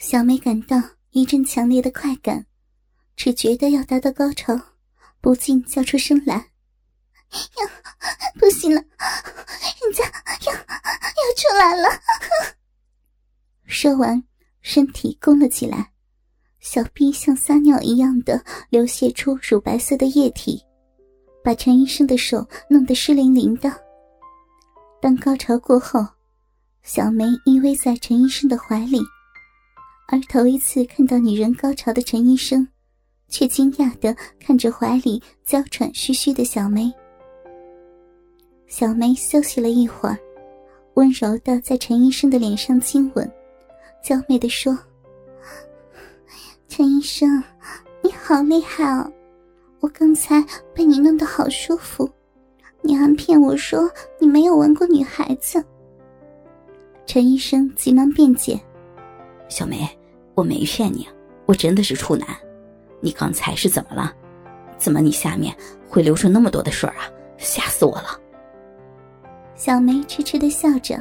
小梅感到一阵强烈的快感，只觉得要达到高潮，不禁叫出声来：“呀，不行了，人家要要出来了！”说完，身体弓了起来，小臂像撒尿一样的流泻出乳白色的液体，把陈医生的手弄得湿淋淋的。当高潮过后，小梅依偎在陈医生的怀里。而头一次看到女人高潮的陈医生，却惊讶的看着怀里娇喘吁吁的小梅。小梅休息了一会儿，温柔的在陈医生的脸上亲吻，娇媚的说：“陈医生，你好厉害哦！我刚才被你弄得好舒服，你还骗我说你没有玩过女孩子。”陈医生急忙辩解：“小梅。”我没骗你，我真的是处男。你刚才是怎么了？怎么你下面会流出那么多的水啊？吓死我了！小梅痴痴的笑着，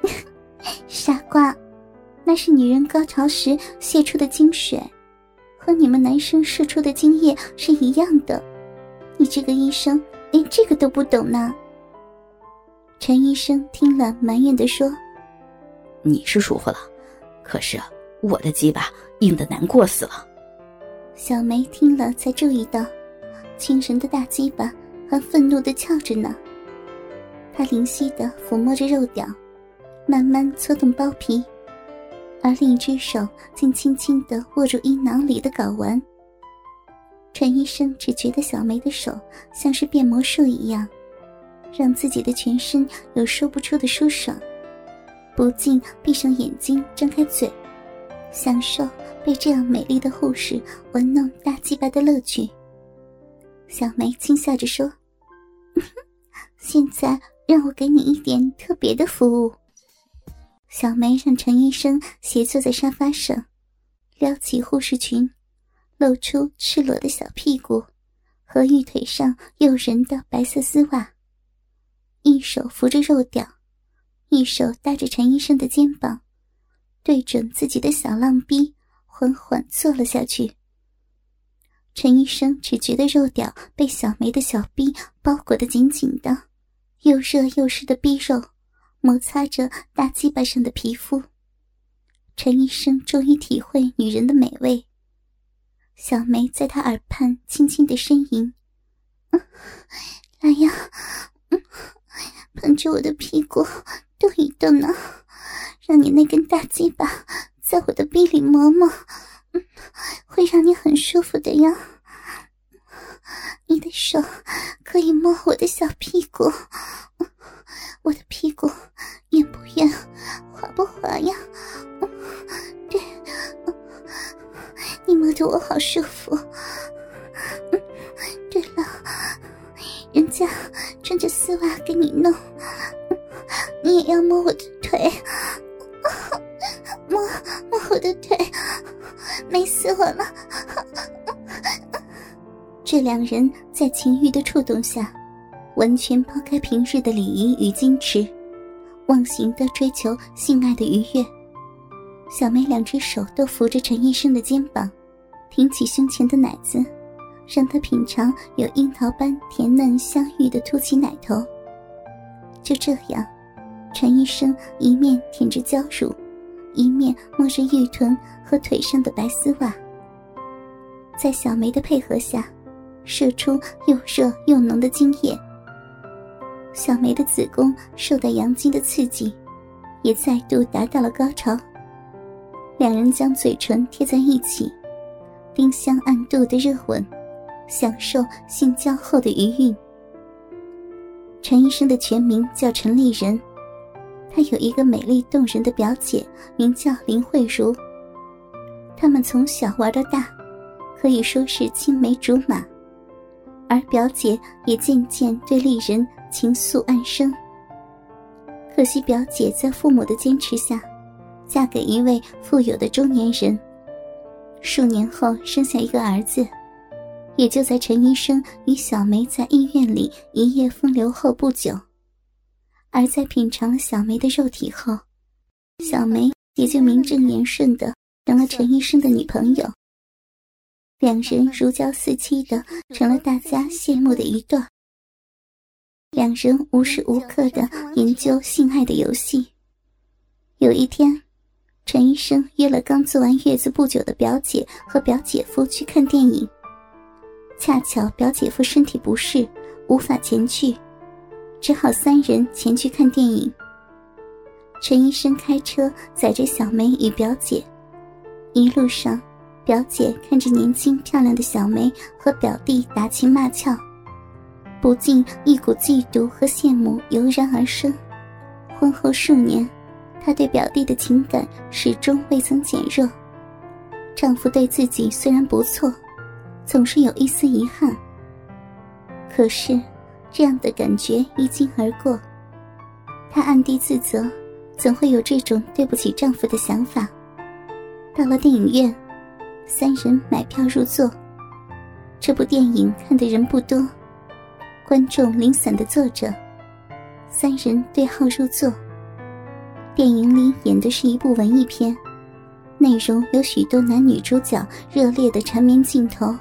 傻瓜，那是女人高潮时泄出的精水，和你们男生射出的精液是一样的。你这个医生连这个都不懂呢？陈医生听了埋怨的说：“你是舒服了，可是……”我的鸡巴硬的难过死了。小梅听了才注意到，清神的大鸡巴还愤怒的翘着呢。她灵犀的抚摸着肉屌，慢慢搓动包皮，而另一只手竟轻轻的握住阴囊里的睾丸。陈医生只觉得小梅的手像是变魔术一样，让自己的全身有说不出的舒爽，不禁闭上眼睛，张开嘴。享受被这样美丽的护士玩弄大鸡巴的乐趣。小梅轻笑着说：“现在让我给你一点特别的服务。”小梅让陈医生斜坐在沙发上，撩起护士裙，露出赤裸的小屁股和玉腿上诱人的白色丝袜，一手扶着肉屌，一手搭着陈医生的肩膀。对准自己的小浪逼，缓缓坐了下去。陈医生只觉得肉屌被小梅的小逼包裹得紧紧的，又热又湿的逼肉摩擦着大鸡巴上的皮肤。陈医生终于体会女人的美味。小梅在他耳畔轻轻的呻吟：“嗯来呀，嗯捧着我的屁股动一动呢。”让你那根大鸡巴在我的逼里磨磨，会让你很舒服的呀。你的手可以摸我的小屁股，我的屁股圆不圆，滑不滑呀？对，你摸着我好舒服。对了，人家穿着丝袜给你弄，你也要摸我的腿。摸摸我的腿，美死我了！这两人在情欲的触动下，完全抛开平日的礼仪与矜持，忘形的追求性爱的愉悦。小梅两只手都扶着陈医生的肩膀，挺起胸前的奶子，让他品尝有樱桃般甜嫩香芋的凸起奶头。就这样。陈医生一面舔着娇乳，一面摸着玉臀和腿上的白丝袜，在小梅的配合下，射出又热又浓的精液。小梅的子宫受到阳精的刺激，也再度达到了高潮。两人将嘴唇贴在一起，丁香暗度的热吻，享受性交后的余韵。陈医生的全名叫陈立人。他有一个美丽动人的表姐，名叫林慧茹。他们从小玩到大，可以说是青梅竹马。而表姐也渐渐对丽人情愫暗生。可惜表姐在父母的坚持下，嫁给一位富有的中年人。数年后生下一个儿子，也就在陈医生与小梅在医院里一夜风流后不久。而在品尝了小梅的肉体后，小梅也就名正言顺的成了陈医生的女朋友。两人如胶似漆的，成了大家羡慕的一对。两人无时无刻的研究性爱的游戏。有一天，陈医生约了刚做完月子不久的表姐和表姐夫去看电影。恰巧表姐夫身体不适，无法前去，只好三人前去看电影。陈医生开车载着小梅与表姐，一路上，表姐看着年轻漂亮的小梅和表弟打情骂俏，不禁一股嫉妒和羡慕油然而生。婚后数年，她对表弟的情感始终未曾减弱。丈夫对自己虽然不错。总是有一丝遗憾。可是，这样的感觉一经而过，她暗地自责，怎会有这种对不起丈夫的想法？到了电影院，三人买票入座。这部电影看的人不多，观众零散的坐着，三人对号入座。电影里演的是一部文艺片，内容有许多男女主角热烈的缠绵镜头。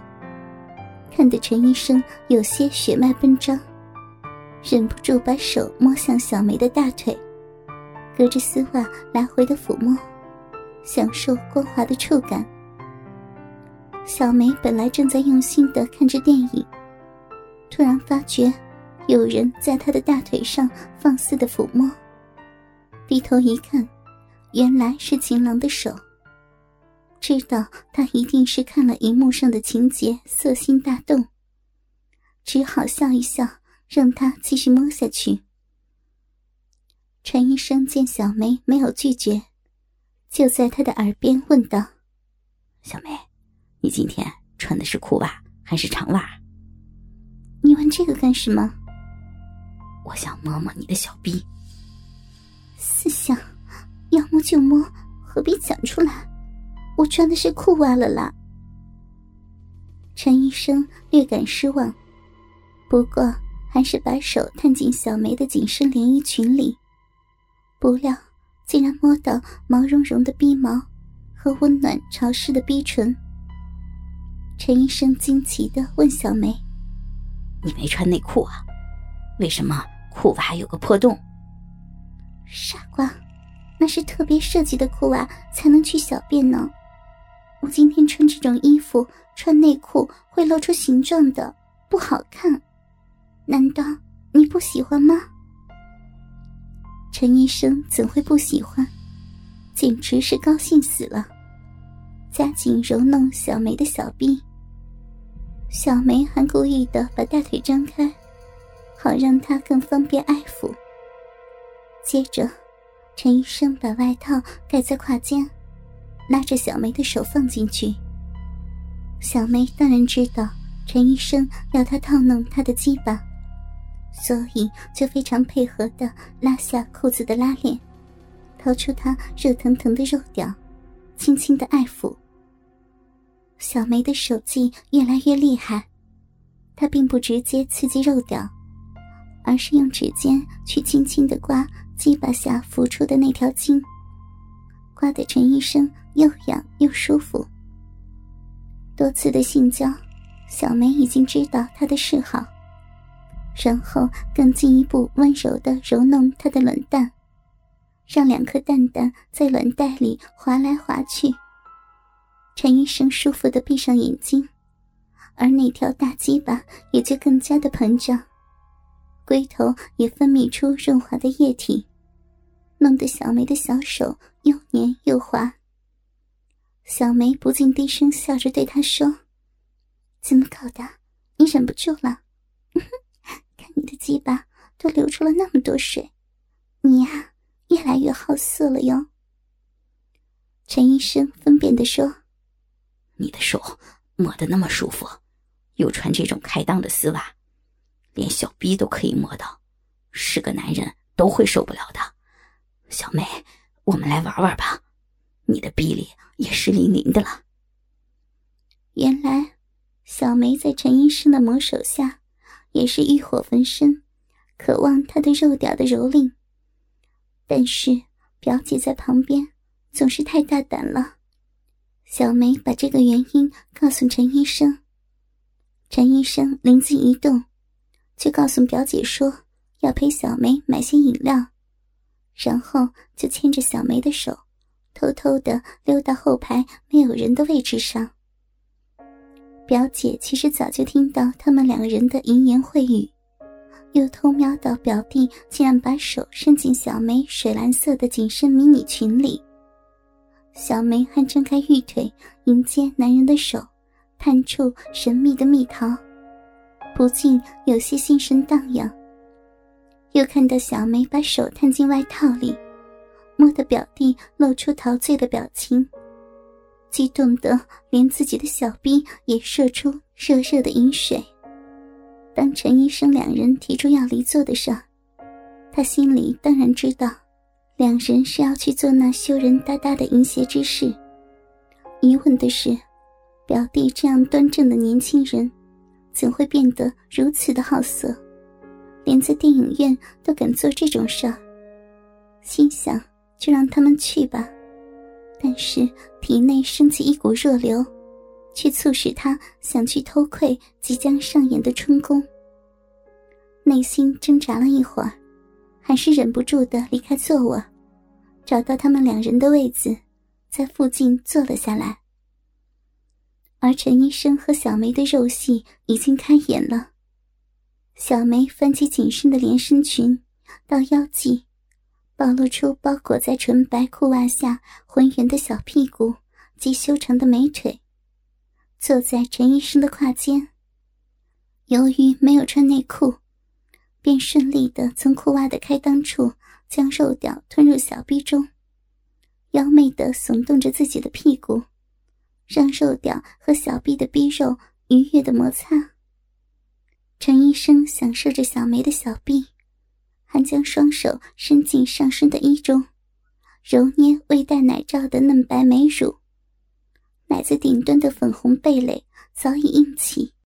看得陈医生有些血脉奔张，忍不住把手摸向小梅的大腿，隔着丝袜来回的抚摸，享受光滑的触感。小梅本来正在用心的看着电影，突然发觉有人在她的大腿上放肆的抚摸，低头一看，原来是情郎的手。知道他一定是看了荧幕上的情节，色心大动，只好笑一笑，让他继续摸下去。陈医生见小梅没有拒绝，就在她的耳边问道：“小梅，你今天穿的是裤袜还是长袜？”你问这个干什么？我想摸摸你的小臂。思想，要摸就摸，何必讲出来？我穿的是裤袜了啦。陈医生略感失望，不过还是把手探进小梅的紧身连衣裙里，不料竟然摸到毛茸茸的逼毛和温暖潮湿的逼唇。陈医生惊奇的问小梅：“你没穿内裤啊？为什么裤袜还有个破洞？”傻瓜，那是特别设计的裤袜才能去小便呢。我今天穿这种衣服，穿内裤会露出形状的，不好看。难道你不喜欢吗？陈医生怎会不喜欢？简直是高兴死了，加紧揉弄小梅的小臂。小梅还故意的把大腿张开，好让她更方便爱抚。接着，陈医生把外套盖在胯间。拉着小梅的手放进去。小梅当然知道陈医生要她套弄她的鸡巴，所以就非常配合的拉下裤子的拉链，掏出他热腾腾的肉屌，轻轻的爱抚。小梅的手技越来越厉害，她并不直接刺激肉屌，而是用指尖去轻轻的刮鸡巴下浮出的那条筋，刮得陈医生。又痒又舒服。多次的性交，小梅已经知道他的嗜好，然后更进一步温柔的揉弄他的卵蛋，让两颗蛋蛋在卵袋里滑来滑去。陈医生舒服的闭上眼睛，而那条大鸡巴也就更加的膨胀，龟头也分泌出润滑的液体，弄得小梅的小手又黏又滑。小梅不禁低声笑着对他说：“怎么搞的？你忍不住了？看你的鸡巴都流出了那么多水，你呀越来越好色了哟。”陈医生分辨的说：“你的手摸得那么舒服，又穿这种开裆的丝袜，连小逼都可以摸到，是个男人都会受不了的。小梅，我们来玩玩吧。”你的臂里也湿淋淋的了。原来，小梅在陈医生的魔手下，也是欲火焚身，渴望他的肉屌的蹂躏。但是表姐在旁边总是太大胆了，小梅把这个原因告诉陈医生。陈医生灵机一动，就告诉表姐说要陪小梅买些饮料，然后就牵着小梅的手，偷偷的溜到后排没有人的位置上。表姐其实早就听到他们两个人的淫言秽语，又偷瞄到表弟竟然把手伸进小梅水蓝色的紧身迷你裙里。小梅还撑开玉腿迎接男人的手，探出神秘的蜜桃，不禁有些心神荡漾。又看到小梅把手探进外套里，摸得表弟露出陶醉的表情。激动的连自己的小臂也射出热热的饮水。当陈医生两人提出要离座的事儿，他心里当然知道，两人是要去做那羞人哒哒的淫邪之事。疑问的是，表弟这样端正的年轻人，怎会变得如此的好色，连在电影院都敢做这种事儿？心想，就让他们去吧。但是体内升起一股热流，却促使他想去偷窥即将上演的春宫。内心挣扎了一会儿，还是忍不住的离开座卧，找到他们两人的位子，在附近坐了下来。而陈医生和小梅的肉戏已经开演了。小梅翻起紧身的连身裙，到腰际。暴露出包裹在纯白裤袜下浑圆的小屁股及修长的美腿，坐在陈医生的胯间。由于没有穿内裤，便顺利的从裤袜的开裆处将肉屌吞入小臂中，妖媚的耸动着自己的屁股，让肉屌和小臂的逼肉愉悦的摩擦。陈医生享受着小梅的小臂。还将双手伸进上身的衣中，揉捏未戴奶罩的嫩白美乳，奶子顶端的粉红蓓蕾早已硬起。